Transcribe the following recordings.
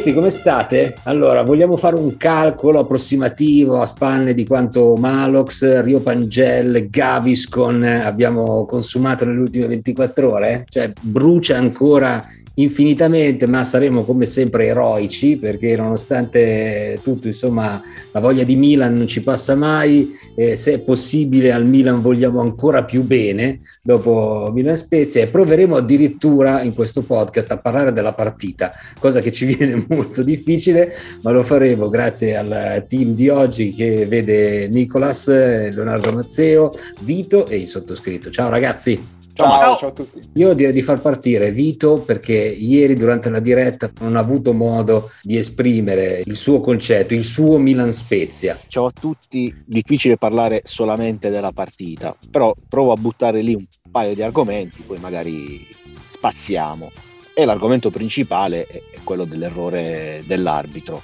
Milanisti, come state? Allora, vogliamo fare un calcolo approssimativo a spanne di quanto Malox, Rio Pangel, Gaviscon abbiamo consumato nelle ultime 24 ore? Cioè, brucia ancora infinitamente, ma saremo come sempre eroici perché nonostante tutto, insomma, la voglia di Milan non ci passa mai. Eh, se è possibile, al Milan vogliamo ancora più bene dopo Milan Spezia e proveremo addirittura in questo podcast a parlare della partita, cosa che ci viene molto difficile, ma lo faremo grazie al team di oggi che vede Nicolas, Leonardo Mazzeo, Vito e il sottoscritto. Ciao ragazzi! Ciao, ciao, a tutti. Io direi di far partire Vito perché ieri durante la diretta non ha avuto modo di esprimere il suo concetto, il suo Milan Spezia. Ciao a tutti, difficile parlare solamente della partita, però provo a buttare lì un paio di argomenti, poi magari spaziamo. E l'argomento principale è quello dell'errore dell'arbitro.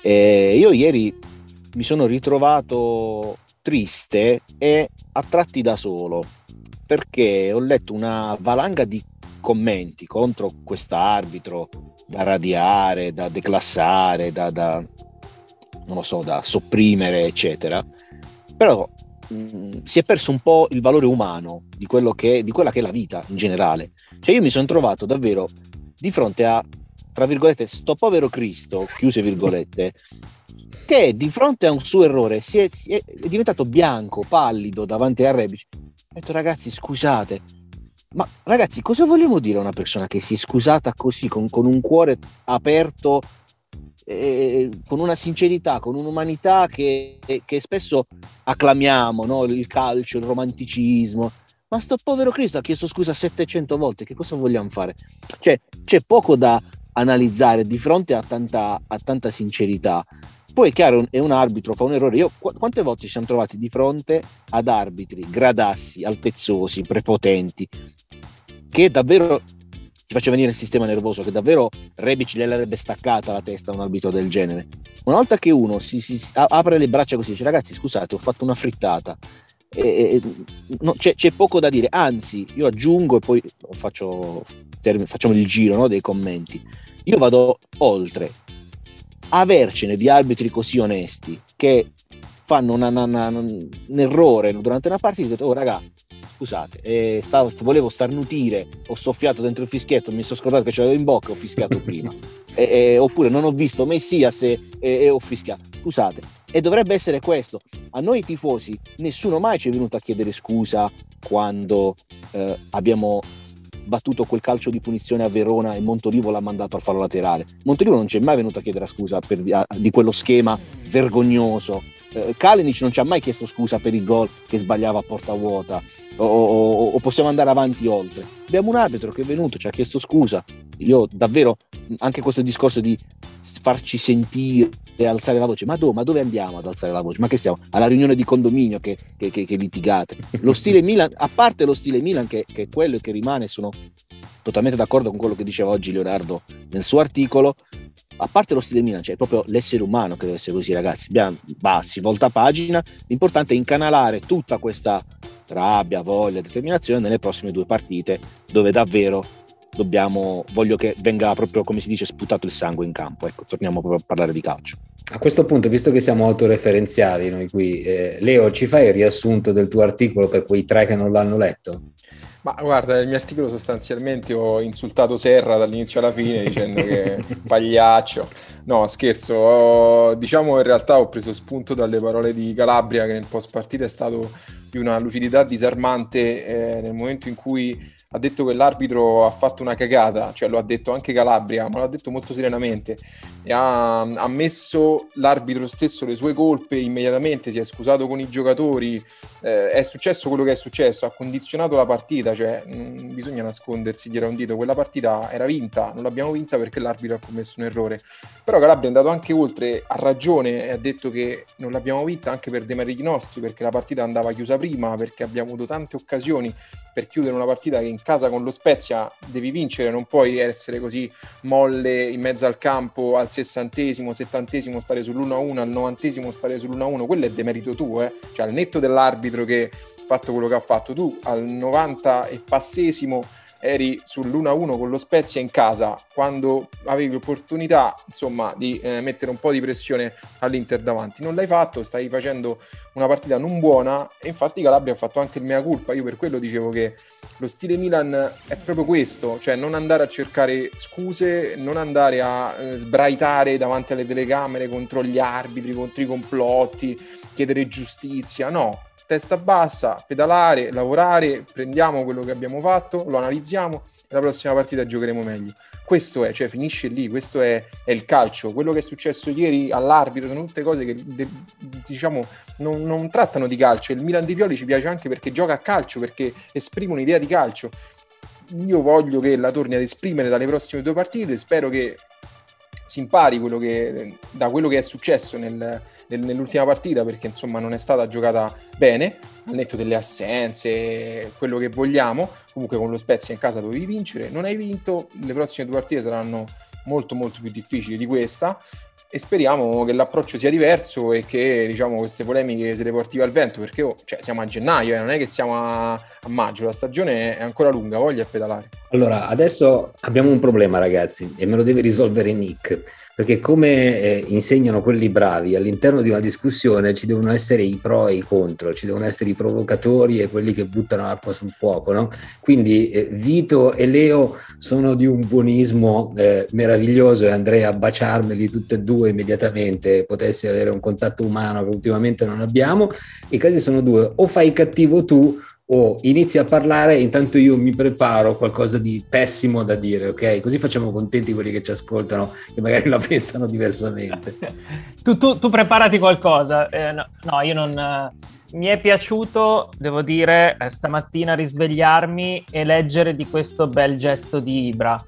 E io ieri mi sono ritrovato triste e a tratti da solo perché ho letto una valanga di commenti contro quest'arbitro da radiare, da declassare, da, da non lo so, da sopprimere, eccetera. Però mh, mm, si è perso un po' il valore umano di, che, di quella che è la vita in generale. Cioè io mi sono trovato davvero di fronte a, tra virgolette, sto povero Cristo, chiuse virgolette, che di fronte a un suo errore si è, si è diventato bianco, pallido davanti a Rebic ho detto ragazzi scusate, ma ragazzi cosa vogliamo dire a una persona che si è scusata così, con, con un cuore aperto, eh, con una sincerità, con un'umanità che, che spesso acclamiamo, no? il calcio, il romanticismo, ma sto povero Cristo ha chiesto scusa 700 volte, che cosa vogliamo fare? Cioè, c'è poco da analizzare di fronte a tanta, a tanta sincerità. Poi è chiaro, è un arbitro, fa un errore. Io qu- quante volte ci siamo trovati di fronte ad arbitri gradassi, altezzosi, prepotenti, che davvero ci faceva venire il sistema nervoso, che davvero Rebic gliel'avrebbe staccata la testa a un arbitro del genere. Una volta che uno si, si, apre le braccia così, dice ragazzi scusate, ho fatto una frittata, e, no, c'è, c'è, poco da dire, anzi io aggiungo e poi faccio, facciamo il giro no, dei commenti. Io vado oltre, avercene di arbitri così onesti che fanno una, una, una, un errore durante una partita, dico, oh raga, scusate, eh, stavo, volevo starnutire, ho soffiato dentro il fischietto, mi sono scordato che ce l'avevo in bocca, ho fischiato prima. E, e, oppure non ho visto Messias e, e, ho fischiato. Scusate, e dovrebbe essere questo. A noi tifosi nessuno mai ci è venuto a chiedere scusa quando eh, abbiamo battuto quel calcio di punizione a Verona e Montolivo l'ha mandato al fallo laterale. Montolivo non ci è mai venuto a chiedere scusa per, a, di quello schema vergognoso. Eh, Kalinic non ci ha mai chiesto scusa per il gol che sbagliava a porta vuota o, o, o, possiamo andare avanti oltre. Abbiamo un arbitro che è venuto, ci ha chiesto scusa. Io davvero, anche questo discorso di farci sentire e alzare la voce, ma, do, ma dove andiamo ad alzare la voce? Ma che stiamo? Alla riunione di condominio che, che, che, che litigate. Lo stile Milan, a parte lo stile Milan che, che è quello che rimane, sono totalmente d'accordo con quello che diceva oggi Leonardo nel suo articolo, a parte lo stile Milan, cioè proprio l'essere umano che deve essere così, ragazzi. Bassi, volta pagina. L'importante è incanalare tutta questa rabbia, voglia, determinazione nelle prossime due partite, dove davvero dobbiamo, voglio che venga proprio, come si dice, sputato il sangue in campo. Ecco, torniamo proprio a parlare di calcio. A questo punto, visto che siamo autoreferenziali noi qui, eh, Leo, ci fai il riassunto del tuo articolo per quei tre che non l'hanno letto? Ma guarda, nel mio articolo sostanzialmente ho insultato Serra dall'inizio alla fine dicendo che pagliaccio. No, scherzo. Diciamo in realtà ho preso spunto dalle parole di Calabria che nel post partita è stato di una lucidità disarmante eh, nel momento in cui ha detto che l'arbitro ha fatto una cagata, cioè lo ha detto anche Calabria, ma l'ha detto molto serenamente. E ha ammesso l'arbitro stesso le sue colpe immediatamente, si è scusato con i giocatori, eh, è successo quello che è successo, ha condizionato la partita, cioè non bisogna nascondersi dietro un dito, quella partita era vinta, non l'abbiamo vinta perché l'arbitro ha commesso un errore, però Calabria è andato anche oltre, ha ragione e ha detto che non l'abbiamo vinta anche per demeriti nostri, perché la partita andava chiusa prima, perché abbiamo avuto tante occasioni per chiudere una partita che in casa con lo Spezia devi vincere, non puoi essere così molle in mezzo al campo al sessantesimo, settantesimo stare sull'1-1, al novantesimo stare sull'1-1, quello è demerito tuo, eh? cioè al netto dell'arbitro che ha fatto quello che ha fatto tu, al 90 e passesimo eri sull'1-1 con lo Spezia in casa quando avevi l'opportunità insomma di eh, mettere un po' di pressione all'Inter davanti. Non l'hai fatto, stai facendo una partita non buona e infatti Calabria ha fatto anche il mea culpa. Io per quello dicevo che lo stile Milan è proprio questo cioè non andare a cercare scuse non andare a eh, sbraitare davanti alle telecamere contro gli arbitri, contro i complotti chiedere giustizia, no testa bassa, pedalare, lavorare, prendiamo quello che abbiamo fatto, lo analizziamo e la prossima partita giocheremo meglio. Questo è, cioè finisce lì, questo è, è il calcio. Quello che è successo ieri all'arbitro sono tutte cose che de, diciamo non, non, trattano di calcio. Il Milan di Pioli ci piace anche perché gioca a calcio, perché esprime un'idea di calcio. Io voglio che la torni ad esprimere dalle prossime due partite, spero che si impari quello che, da quello che è successo nel, nel, nell'ultima partita perché insomma non è stata giocata bene al netto delle assenze quello che vogliamo. Comunque con lo Spezia in casa dovevi vincere. Non hai vinto le prossime due partite saranno molto molto più difficili di questa e speriamo che l'approccio sia diverso e che diciamo, queste polemiche se le porti al vento perché oh, cioè, siamo a gennaio, eh, non è che siamo a, a, maggio, la stagione è ancora lunga, voglia pedalare. Allora, adesso abbiamo un problema ragazzi e me lo deve risolvere Nick perché come eh, insegnano quelli bravi, all'interno di una discussione ci devono essere i pro e i contro, ci devono essere i provocatori e quelli che buttano acqua sul fuoco. No? Quindi eh, Vito e Leo sono di un buonismo eh, meraviglioso e andrei a baciarmeli tutte e due immediatamente, potessi avere un contatto umano che ultimamente non abbiamo. I casi sono due, o fai cattivo tu o inizi a parlare intanto io mi preparo qualcosa di pessimo da dire, ok? Così facciamo contenti quelli che ci ascoltano che magari la pensano diversamente. tu, tu, tu, preparati qualcosa. Eh, no, no, io non... Uh, mi è piaciuto, devo dire, eh, stamattina risvegliarmi e leggere di questo bel gesto di Ibra.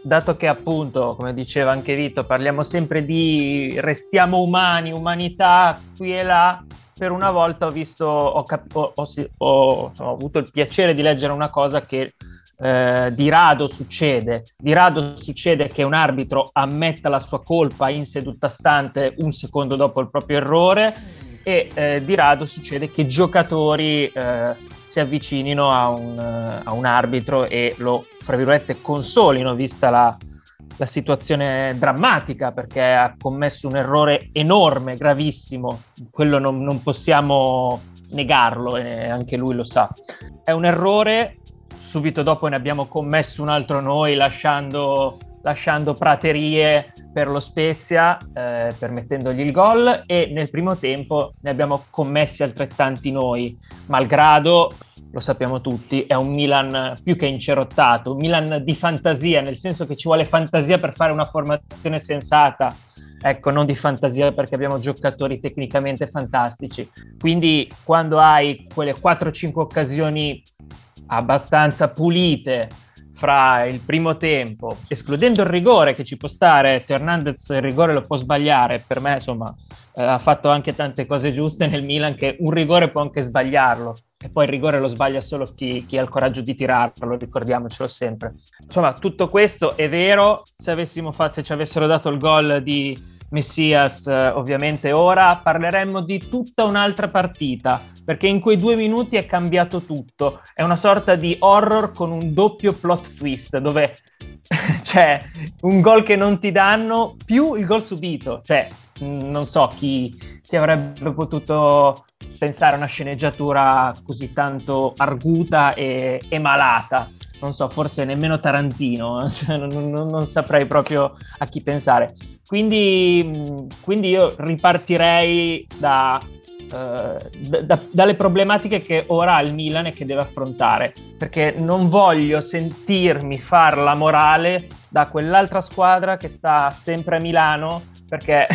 Dato che appunto, come diceva anche Vito, parliamo sempre di restiamo umani, umanità qui e là, per una volta ho visto, ho, cap- ho, ho, ho, avuto il piacere di leggere una cosa che eh, di rado succede. Di rado succede che un arbitro ammetta la sua colpa in seduta stante un secondo dopo il proprio errore e eh, di rado succede che giocatori eh, si avvicinino a un, a un arbitro e lo, fra virgolette, consolino, vista la, la situazione drammatica perché ha commesso un errore enorme, gravissimo, quello non, non possiamo negarlo e anche lui lo sa. È un errore, subito dopo ne abbiamo commesso un altro noi lasciando, lasciando praterie per lo Spezia, eh, permettendogli il gol e nel primo tempo ne abbiamo commessi altrettanti noi, malgrado lo sappiamo tutti, è un Milan più che incerottato, un Milan di fantasia, nel senso che ci vuole fantasia per fare una formazione sensata, ecco, non di fantasia perché abbiamo giocatori tecnicamente fantastici. Quindi quando hai quelle 4-5 occasioni abbastanza pulite fra il primo tempo, escludendo il rigore che ci può stare, Hernandez il rigore lo può sbagliare, per me insomma eh, ha fatto anche tante cose giuste nel Milan che un rigore può anche sbagliarlo e poi il rigore lo sbaglia solo chi, chi, ha il coraggio di tirarlo, ricordiamocelo sempre. Insomma, tutto questo è vero, se, fatto, se ci avessero dato il gol di Messias eh, ovviamente ora, parleremmo di tutta un'altra partita, perché in quei due minuti è cambiato tutto. È una sorta di horror con un doppio plot twist, dove c'è un gol che non ti danno più il gol subito. Cioè, non so chi si avrebbe potuto pensare a una sceneggiatura così tanto arguta e, e malata. Non so, forse nemmeno Tarantino, cioè, non, non, non, saprei proprio a chi pensare. Quindi, quindi io ripartirei da, uh, da, dalle problematiche che ora ha il Milan e che deve affrontare, perché non voglio sentirmi far la morale da quell'altra squadra che sta sempre a Milano, perché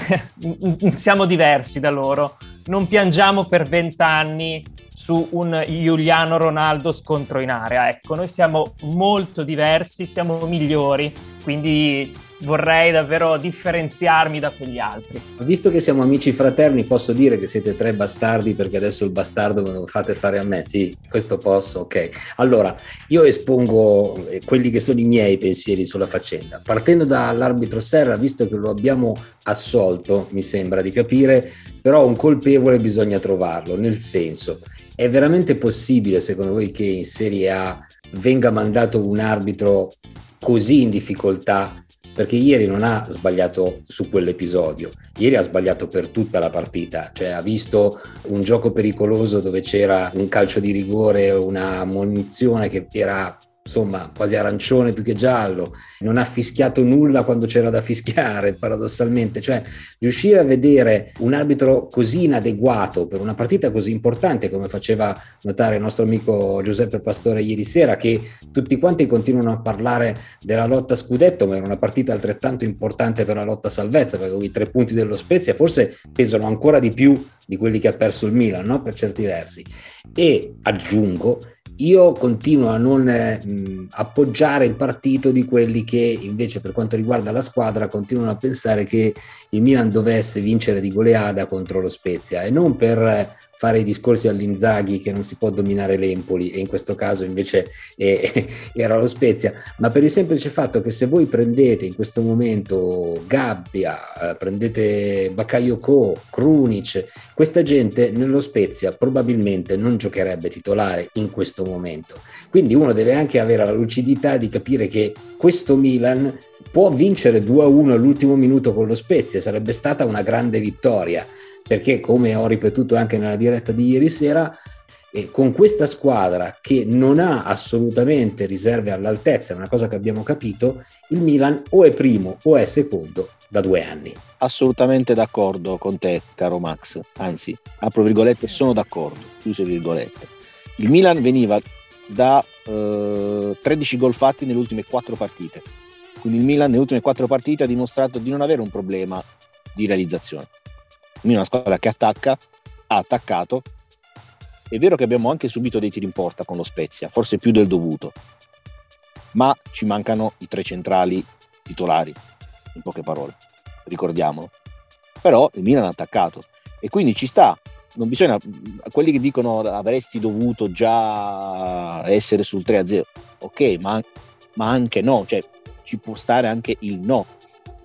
siamo diversi da loro non piangiamo per vent'anni su un Giuliano Ronaldo scontro in area. Ecco, noi siamo molto diversi, siamo migliori, quindi vorrei davvero differenziarmi da quegli altri. Visto che siamo amici fraterni, posso dire che siete tre bastardi perché adesso il bastardo me lo fate fare a me? Sì, questo posso, ok. Allora, io espongo eh, quelli che sono i miei pensieri sulla faccenda. Partendo dall'arbitro Serra, visto che lo abbiamo assolto, mi sembra di capire, però un colpevole bisogna trovarlo, nel senso è veramente possibile, secondo voi, che in Serie A venga mandato un arbitro così in difficoltà? Perché ieri non ha sbagliato su quell'episodio, ieri ha sbagliato per tutta la partita, cioè ha visto un gioco pericoloso dove c'era un calcio di rigore, una munizione che era insomma quasi arancione più che giallo, non ha fischiato nulla quando c'era da fischiare, paradossalmente, cioè riuscire a vedere un arbitro così inadeguato per una partita così importante come faceva notare il nostro amico Giuseppe Pastore ieri sera, che tutti quanti continuano a parlare della lotta scudetto, ma era una partita altrettanto importante per la lotta salvezza, perché i tre punti dello Spezia forse pesano ancora di più di quelli che ha perso il Milan, no? per certi versi. E aggiungo io continuo a non eh, appoggiare il partito di quelli che invece per quanto riguarda la squadra continuano a pensare che il Milan dovesse vincere di goleada contro lo Spezia e non per fare i discorsi all'Inzaghi che non si può dominare l'Empoli e in questo caso invece eh, era lo Spezia, ma per il semplice fatto che se voi prendete in questo momento Gabbia, eh, prendete Bakayoko, Krunic, questa gente nello Spezia probabilmente non giocherebbe titolare in questo momento. Quindi uno deve anche avere la lucidità di capire che questo Milan può vincere 2-1 all'ultimo minuto con lo Spezia, sarebbe stata una grande vittoria perché come ho ripetuto anche nella diretta di ieri sera, eh, con questa squadra che non ha assolutamente riserve all'altezza, è una cosa che abbiamo capito, il Milan o è primo o è secondo da due anni. Assolutamente d'accordo con te, caro Max, anzi, apro virgolette, sono d'accordo, chiuse virgolette. Il Milan veniva da eh, 13 gol fatti nelle ultime quattro partite, quindi il Milan nelle ultime quattro partite ha dimostrato di non avere un problema di realizzazione una squadra che attacca, ha attaccato. È vero che abbiamo anche subito dei tiri in porta con lo Spezia, forse più del dovuto, ma ci mancano i tre centrali titolari, in poche parole, ricordiamolo. Però il Milan ha attaccato e quindi ci sta. Non bisogna, quelli che dicono avresti dovuto già essere sul 3-0, ok, ma, ma anche no, cioè ci può stare anche il no,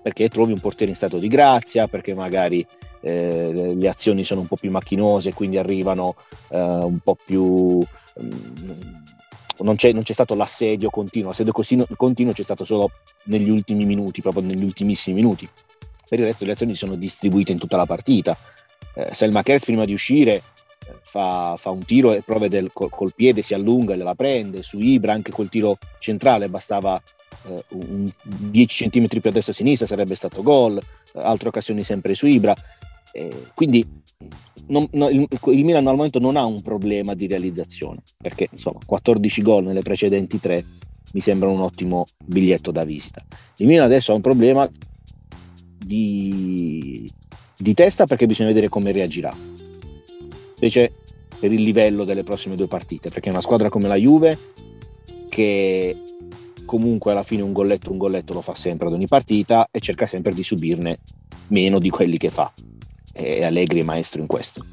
perché trovi un portiere in stato di grazia, perché magari eh, le azioni sono un po' più macchinose, quindi arrivano eh, un po' più... Mm, non c'è, non c'è, stato l'assedio continuo, l'assedio continuo c'è stato solo negli ultimi minuti, proprio negli ultimissimi minuti. Per il resto le azioni sono distribuite in tutta la partita. Eh, Selma Kers prima di uscire fa, fa, un tiro e prove del, col, col, piede, si allunga e la prende. Su Ibra anche quel tiro centrale bastava eh, un 10 cm più a destra e a sinistra, sarebbe stato gol. Altre occasioni sempre su Ibra. Eh, quindi non, no, il, il, Milan al momento non ha un problema di realizzazione, perché insomma 14 gol nelle precedenti tre mi sembra un ottimo biglietto da visita. Il Milan adesso ha un problema di, di testa perché bisogna vedere come reagirà. Invece per il livello delle prossime due partite, perché una squadra come la Juve che comunque alla fine un golletto un golletto lo fa sempre ad ogni partita e cerca sempre di subirne meno di quelli che fa e Allegri è maestro in questo.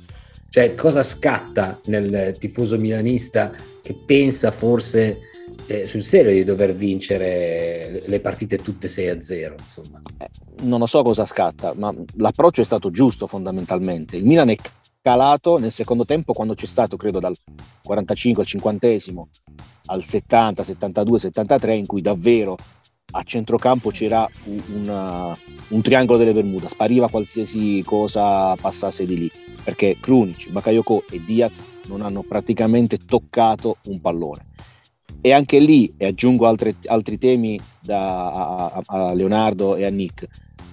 Cioè, cosa scatta nel tifoso milanista che pensa forse eh, sul serio di dover vincere le partite tutte 6 a 0. Insomma. Eh, non lo so cosa scatta, ma l'approccio è stato giusto fondamentalmente. Il Milan è calato nel secondo tempo quando c'è stato, credo, dal 45 al 50 al 70, 72, 73, in cui davvero a centrocampo c'era un, un, triangolo delle Bermuda, spariva qualsiasi cosa passasse di lì, perché Krunic, Bakayoko e Diaz non hanno praticamente toccato un pallone. E anche lì, e aggiungo altre, altri temi da, a, a, Leonardo e a Nick,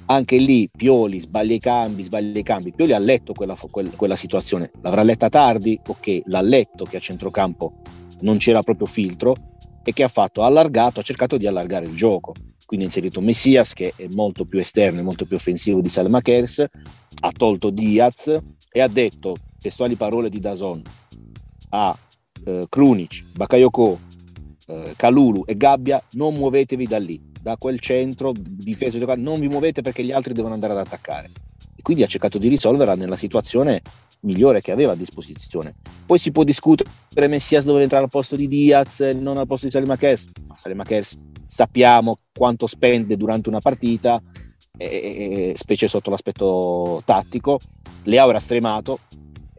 anche lì Pioli sbaglia i cambi, sbaglia i cambi. Pioli ha letto quella, quella situazione, l'avrà letta tardi, ok, l'ha letto che a centrocampo non c'era proprio filtro e che ha fatto, ha allargato, ha cercato di allargare il gioco. Quindi ha inserito Messias che è molto più esterno e molto più offensivo di Salma Kers, ha tolto Diaz e ha detto, testuali parole di Dazon, a eh, Krunic, Bakayoko, eh, Kalulu e Gabbia, non muovetevi da lì, da quel centro difeso, non vi muovete perché gli altri devono andare ad attaccare. E quindi ha cercato di risolverla nella situazione migliore che aveva a disposizione. Poi si può discutere Messias dove entrare al posto di Diaz e non al posto di Salima Kers. Ma Salima Kers sappiamo quanto spende durante una partita, e, specie sotto l'aspetto tattico. Leao era stremato,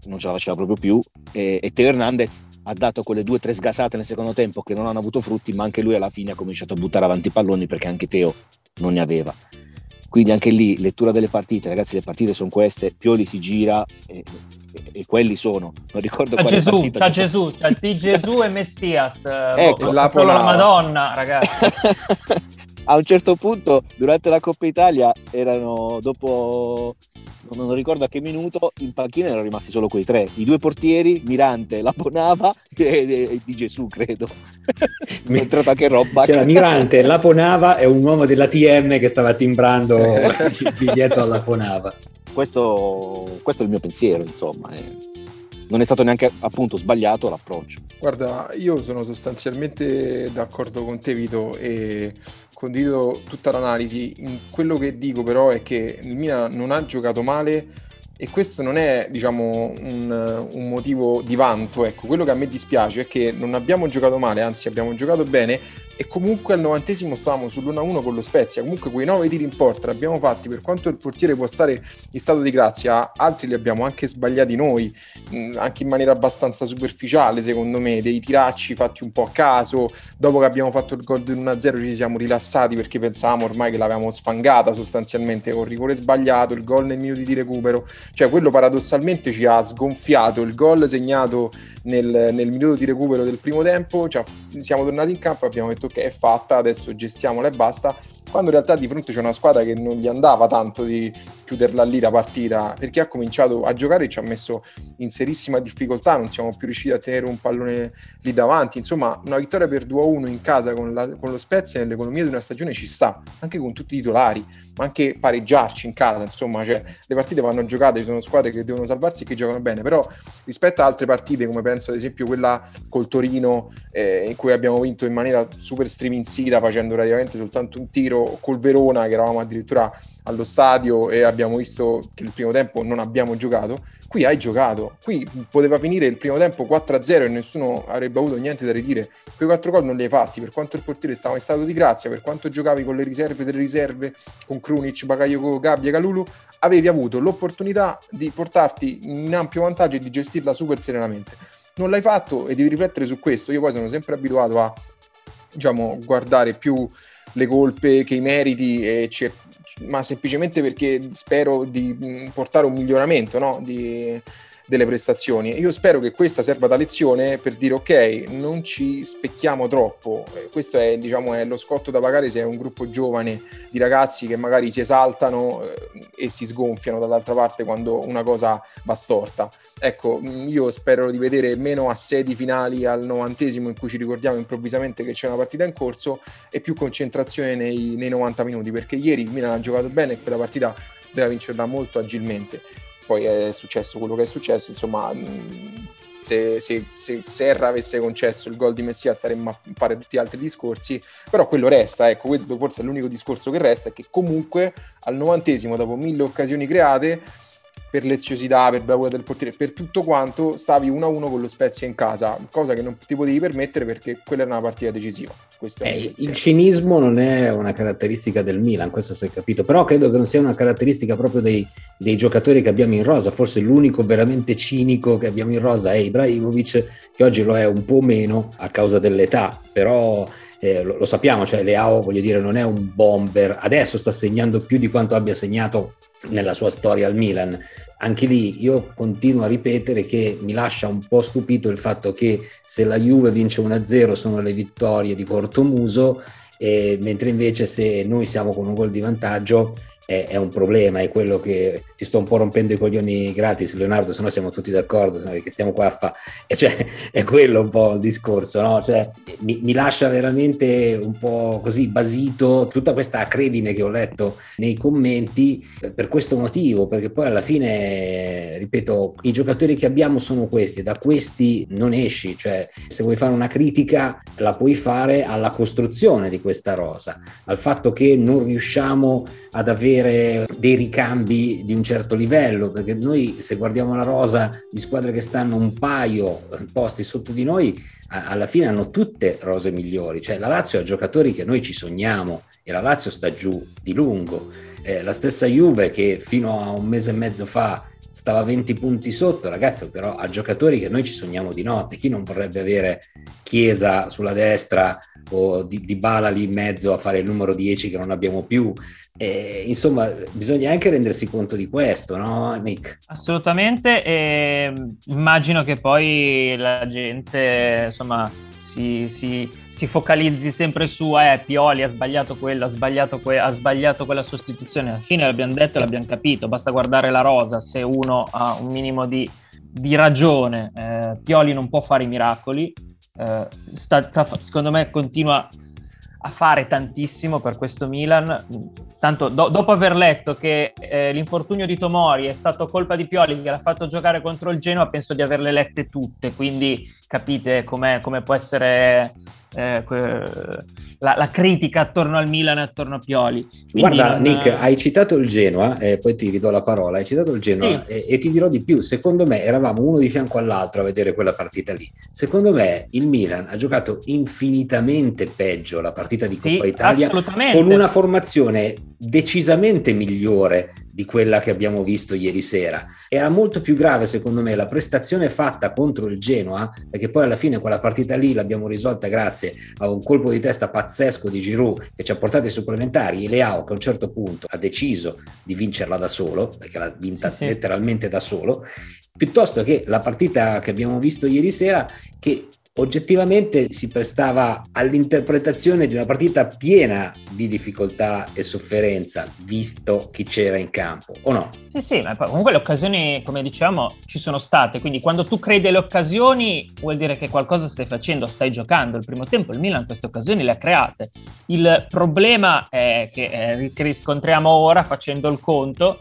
non ce la faceva proprio più, e, e Teo Hernandez ha dato quelle due o tre sgasate nel secondo tempo che non hanno avuto frutti, ma anche lui alla fine ha cominciato a buttare avanti i palloni perché anche Teo non ne aveva. Quindi anche lì, lettura delle partite, ragazzi, le partite sono queste, Pioli si gira e, e, e quelli sono. Non ricordo c'è Gesù, partita, c'è Gesù, c'è di Gesù e Messias. Ecco, la solo la Madonna, ragazzi. a un certo punto durante la Coppa Italia erano dopo non ricordo a che minuto in panchina erano rimasti solo quei tre. I due portieri Mirante, la Bonava e, e, e di Gesù credo. Mi è entrato anche roba c'era Mirante, la Ponava e un uomo dell'ATM che stava timbrando il biglietto alla Ponava questo, questo, è il mio pensiero insomma eh. non è stato neanche appunto sbagliato l'approccio. Guarda io sono sostanzialmente d'accordo con te Vito e condivido tutta l'analisi. Quello che dico però è che il Milan non ha giocato male e questo non è diciamo, un, un, motivo di vanto. Ecco. Quello che a me dispiace è che non abbiamo giocato male, anzi abbiamo giocato bene e comunque al novantesimo stavamo sull'1-1 con lo Spezia. Comunque quei nove tiri in porta li abbiamo fatti per quanto il portiere può stare in stato di grazia, altri li abbiamo anche sbagliati noi, anche in maniera abbastanza superficiale secondo me, dei tiracci fatti un po' a caso. Dopo che abbiamo fatto il gol del 1-0 ci siamo rilassati perché pensavamo ormai che l'avevamo sfangata sostanzialmente con rigore sbagliato, il gol nei minuti di recupero. Cioè quello paradossalmente ci ha sgonfiato il gol segnato nel, nel minuto di recupero del primo tempo, cioè, siamo tornati in campo e abbiamo detto ok è fatta, adesso gestiamola e basta, quando in realtà di fronte c'è una squadra che non gli andava tanto di chiuderla lì la partita, perché ha cominciato a giocare e ci ha messo in serissima difficoltà, non siamo più riusciti a tenere un pallone lì davanti, insomma una vittoria per 2-1 in casa con, la, con lo Spezia nell'economia di una stagione ci sta, anche con tutti i titolari, ma anche pareggiarci in casa, insomma, cioè, le partite vanno giocate, ci sono squadre che devono salvarsi e che giocano bene, però rispetto a altre partite, come penso ad esempio quella col Torino, eh, in cui abbiamo vinto in maniera super striminzita, facendo praticamente soltanto un tiro, col Verona, che eravamo addirittura allo stadio e abbiamo visto che il primo tempo non abbiamo giocato, qui hai giocato, qui poteva finire il primo tempo 4-0 e nessuno avrebbe avuto niente da ridire, quei quattro gol non li hai fatti, per quanto il portiere stava in stato di grazia, per quanto giocavi con le riserve delle riserve, con Krunic, Bakayoko, Gabbia, Calulu, avevi avuto l'opportunità di portarti in ampio vantaggio e di gestirla super serenamente. Non l'hai fatto e devi riflettere su questo, io poi sono sempre abituato a diciamo, guardare più le colpe che i meriti e cer- ma semplicemente perché spero di mm, portare un miglioramento no? di, delle prestazioni. Io spero che questa serva da lezione per dire ok, non ci specchiamo troppo. Eh, questo è, diciamo, è lo scotto da pagare se è un gruppo giovane di ragazzi che magari si esaltano eh, e si sgonfiano dall'altra parte quando una cosa va storta. Ecco, mm, io spero di vedere meno assedi finali al novantesimo in cui ci ricordiamo improvvisamente che c'è una partita in corso e più concentrazione nei, nei 90 minuti, perché ieri il Milan ha giocato bene e quella partita deve vincerla molto agilmente poi è successo quello che è successo, insomma se, se, se Serra avesse concesso il gol di Messia staremmo a fare tutti gli altri discorsi, però quello resta, ecco, questo forse è l'unico discorso che resta, è che comunque al novantesimo, dopo mille occasioni create, per leziosità, per bravura del portiere, per tutto quanto stavi 1-1 con lo Spezia in casa, cosa che non ti potevi permettere perché quella era una partita decisiva. Eh, il cinismo non è una caratteristica del Milan, questo si è capito, però credo che non sia una caratteristica proprio dei, dei giocatori che abbiamo in rosa, forse l'unico veramente cinico che abbiamo in rosa è Ibrahimovic, che oggi lo è un po' meno a causa dell'età, però eh, lo, lo, sappiamo, cioè Leao voglio dire non è un bomber, adesso sta segnando più di quanto abbia segnato nella sua storia al Milan. Anche lì io continuo a ripetere che mi lascia un po' stupito il fatto che se la Juve vince 1-0 sono le vittorie di cortomuso, eh, mentre invece se noi siamo con un gol di vantaggio è, è, un problema, è quello che ti sto un po' rompendo i coglioni gratis, Leonardo, se no siamo tutti d'accordo, che stiamo qua a fare, cioè è quello un po' il discorso, no? Cioè, mi, mi, lascia veramente un po' così basito tutta questa acredine che ho letto nei commenti per questo motivo, perché poi alla fine, ripeto, i giocatori che abbiamo sono questi, da questi non esci, cioè se vuoi fare una critica la puoi fare alla costruzione di questa rosa, al fatto che non riusciamo ad avere avere dei ricambi di un certo livello, perché noi se guardiamo la rosa di squadre che stanno un paio posti sotto di noi, alla fine hanno tutte rose migliori, cioè la Lazio ha giocatori che noi ci sogniamo e la Lazio sta giù di lungo. Eh, la stessa Juve che fino a un mese e mezzo fa stava 20 punti sotto, ragazzi, però ha giocatori che noi ci sogniamo di notte. Chi non vorrebbe avere Chiesa sulla destra o di, di Bala lì in mezzo a fare il numero 10 che non abbiamo più? E, insomma, bisogna anche rendersi conto di questo, no, Nick? Assolutamente, e immagino che poi la gente, insomma, si, si, si focalizzi sempre su eh, Pioli ha sbagliato quello, ha sbagliato, que- ha sbagliato quella sostituzione. Alla fine l'abbiamo detto e l'abbiamo capito, basta guardare la rosa, se uno ha un minimo di, di ragione, eh, Pioli non può fare i miracoli, eh, sta, sta, secondo me continua a fare tantissimo per questo Milan. Tanto do- dopo aver letto che eh, l'infortunio di Tomori è stato colpa di Pioli che l'ha fatto giocare contro il Genoa, penso di averle lette tutte, quindi capite come può essere eh, la, la, critica attorno al Milan e attorno a Pioli. Quindi Guarda, non... Nick, hai citato il Genoa, e poi ti ridò la parola. Hai citato il Genoa sì. e, e, ti dirò di più. Secondo me eravamo uno di fianco all'altro a vedere quella partita lì. Secondo me il Milan ha giocato infinitamente peggio la partita di Coppa sì, Italia con una formazione decisamente migliore di quella che abbiamo visto ieri sera. Era molto più grave, secondo me, la prestazione fatta contro il Genoa, perché poi alla fine quella partita lì l'abbiamo risolta grazie a un colpo di testa pazzesco di Giroud che ci ha portato ai supplementari. Leao che a un certo punto ha deciso di vincerla da solo, perché l'ha vinta sì, sì. letteralmente da solo, piuttosto che la partita che abbiamo visto ieri sera che oggettivamente si prestava all'interpretazione di una partita piena di difficoltà e sofferenza, visto chi c'era in campo, o no? Sì, sì, ma comunque le occasioni, come diciamo, ci sono state, quindi quando tu credi alle occasioni vuol dire che qualcosa stai facendo, stai giocando. Il primo tempo il Milan queste occasioni le ha create. Il problema è che, eh, che riscontriamo ora facendo il conto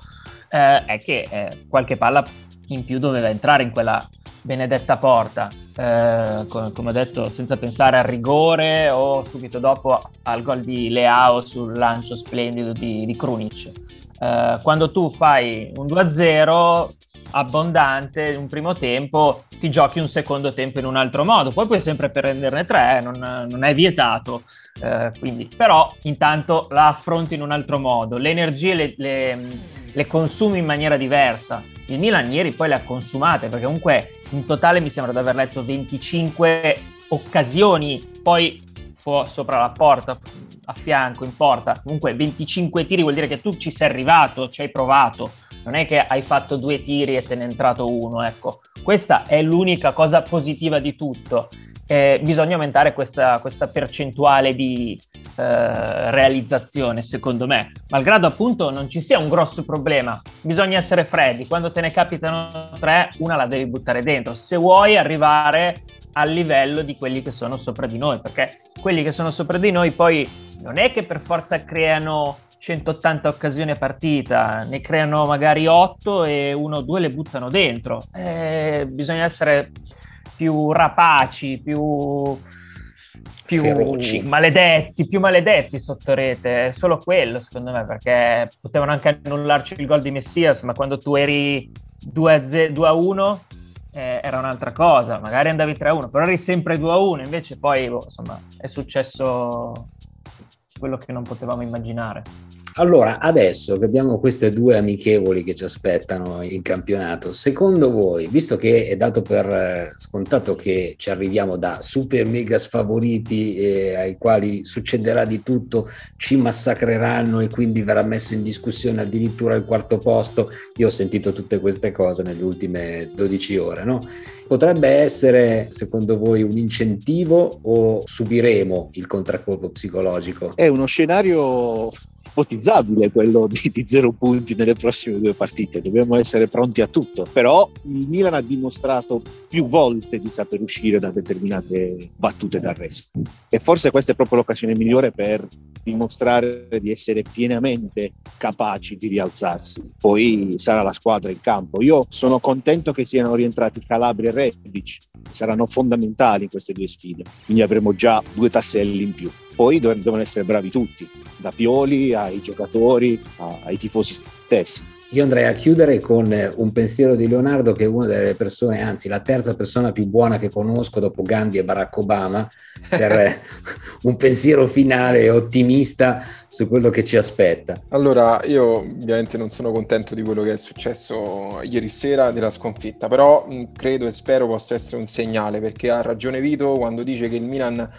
eh, è che eh, qualche palla in più doveva entrare in quella benedetta porta, eh, come ho detto, senza pensare al rigore o subito dopo al gol di Leao sul lancio splendido di, di Krunic. Eh, quando tu fai un 2-0 abbondante un primo tempo, ti giochi un secondo tempo in un altro modo, poi puoi sempre prenderne tre, non, non è vietato, eh, quindi, però intanto la affronti in un altro modo, le energie le, le, le consumi in maniera diversa. Il Milan ieri poi le ha consumate perché comunque in totale mi sembra di aver letto 25 occasioni, poi fu- sopra la porta, a fianco, in porta, comunque 25 tiri vuol dire che tu ci sei arrivato, ci hai provato, non è che hai fatto due tiri e te ne è entrato uno, ecco. Questa è l'unica cosa positiva di tutto. Eh, bisogna aumentare questa, questa percentuale di eh, realizzazione, secondo me. Malgrado appunto non ci sia un grosso problema, bisogna essere freddi. Quando te ne capitano tre, una la devi buttare dentro. Se vuoi arrivare al livello di quelli che sono sopra di noi, perché quelli che sono sopra di noi poi non è che per forza creano 180 occasioni a partita, ne creano magari 8 e uno o due le buttano dentro. Eh, bisogna essere più rapaci, più più Feroci. maledetti, più maledetti sotto rete, è solo quello secondo me, perché potevano anche annullarci il gol di Messias, ma quando tu eri 2 a 1 eh, era un'altra cosa, magari andavi 3 a 1, però eri sempre 2 a 1, invece poi boh, insomma è successo quello che non potevamo immaginare. Allora, adesso che abbiamo queste due amichevoli che ci aspettano in campionato, secondo voi, visto che è dato per eh, scontato che ci arriviamo da super mega sfavoriti eh, ai quali succederà di tutto, ci massacreranno e quindi verrà messo in discussione addirittura il quarto posto, io ho sentito tutte queste cose nelle ultime 12 ore, no? Potrebbe essere, secondo voi, un incentivo o subiremo il contraccolpo psicologico? È uno scenario ipotizzabile quello di, di, zero punti nelle prossime due partite, dobbiamo essere pronti a tutto, però il Milan ha dimostrato più volte di saper uscire da determinate battute d'arresto e forse questa è proprio l'occasione migliore per dimostrare di essere pienamente capaci di rialzarsi. Poi sarà la squadra in campo. Io sono contento che siano rientrati Calabria e Rebic, saranno fondamentali in queste due sfide, quindi avremo già due tasselli in più. Poi devono essere bravi tutti, da Pioli ai giocatori, ai tifosi stessi. Io andrei a chiudere con un pensiero di Leonardo che è una delle persone, anzi la terza persona più buona che conosco dopo Gandhi e Barack Obama, per un pensiero finale ottimista su quello che ci aspetta. Allora, io ovviamente non sono contento di quello che è successo ieri sera della sconfitta, però credo e spero possa essere un segnale perché ha ragione Vito quando dice che il Milan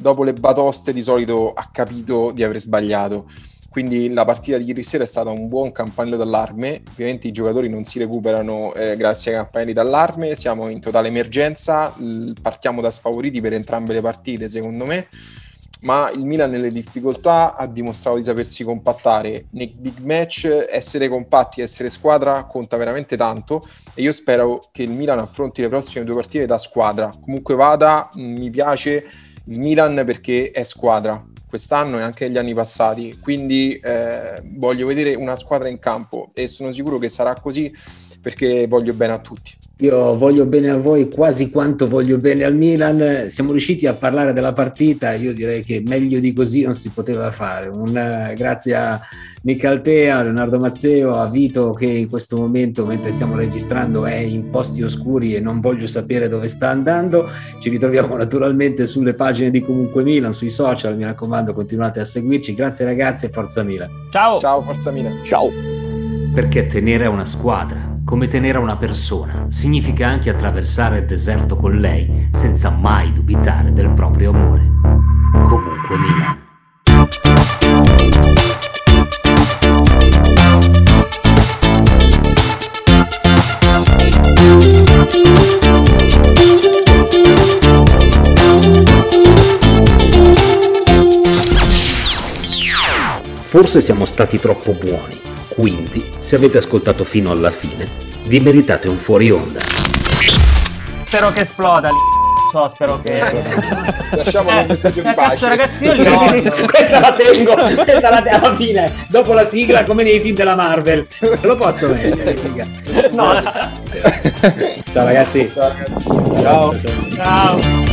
dopo le batoste di solito ha capito di aver sbagliato quindi la partita di ieri sera è stata un buon campanello d'allarme. Ovviamente i giocatori non si recuperano eh, grazie ai campanelli d'allarme, siamo in totale emergenza, partiamo da sfavoriti per entrambe le partite, secondo me. Ma il Milan nelle difficoltà ha dimostrato di sapersi compattare. Nei big match essere compatti, essere squadra conta veramente tanto e io spero che il Milan affronti le prossime due partite da squadra. Comunque vada, mi piace il Milan perché è squadra, quest'anno e anche negli anni passati. Quindi eh, voglio vedere una squadra in campo e sono sicuro che sarà così perché voglio bene a tutti. Io voglio bene a voi quasi quanto voglio bene al Milan. Siamo riusciti a parlare della partita. Io direi che meglio di così non si poteva fare. Un, uh, grazie a Nicaltea, a Leonardo Mazzeo, a Vito che in questo momento, mentre stiamo registrando, è in posti oscuri e non voglio sapere dove sta andando. Ci ritroviamo naturalmente sulle pagine di Comunque Milan, sui social. Mi raccomando, continuate a seguirci. Grazie ragazzi e forza Milan. Ciao. Ciao, forza Milan. Ciao. Perché tenere a una squadra come tenere una persona significa anche attraversare il deserto con lei senza mai dubitare del proprio amore. Comunque Milan. Forse siamo stati troppo buoni quindi, se avete ascoltato fino alla fine, vi meritate un fuori onda. Spero che esploda lì. So, spero che. Lasciamo un messaggio di pace. ragazzi, io li odio. questa la tengo, questa la tengo alla fine, dopo la sigla, come nei film della Marvel. Lo posso mettere, figa. No. Ciao ragazzi. Ciao ragazzi. Ciao. Ciao.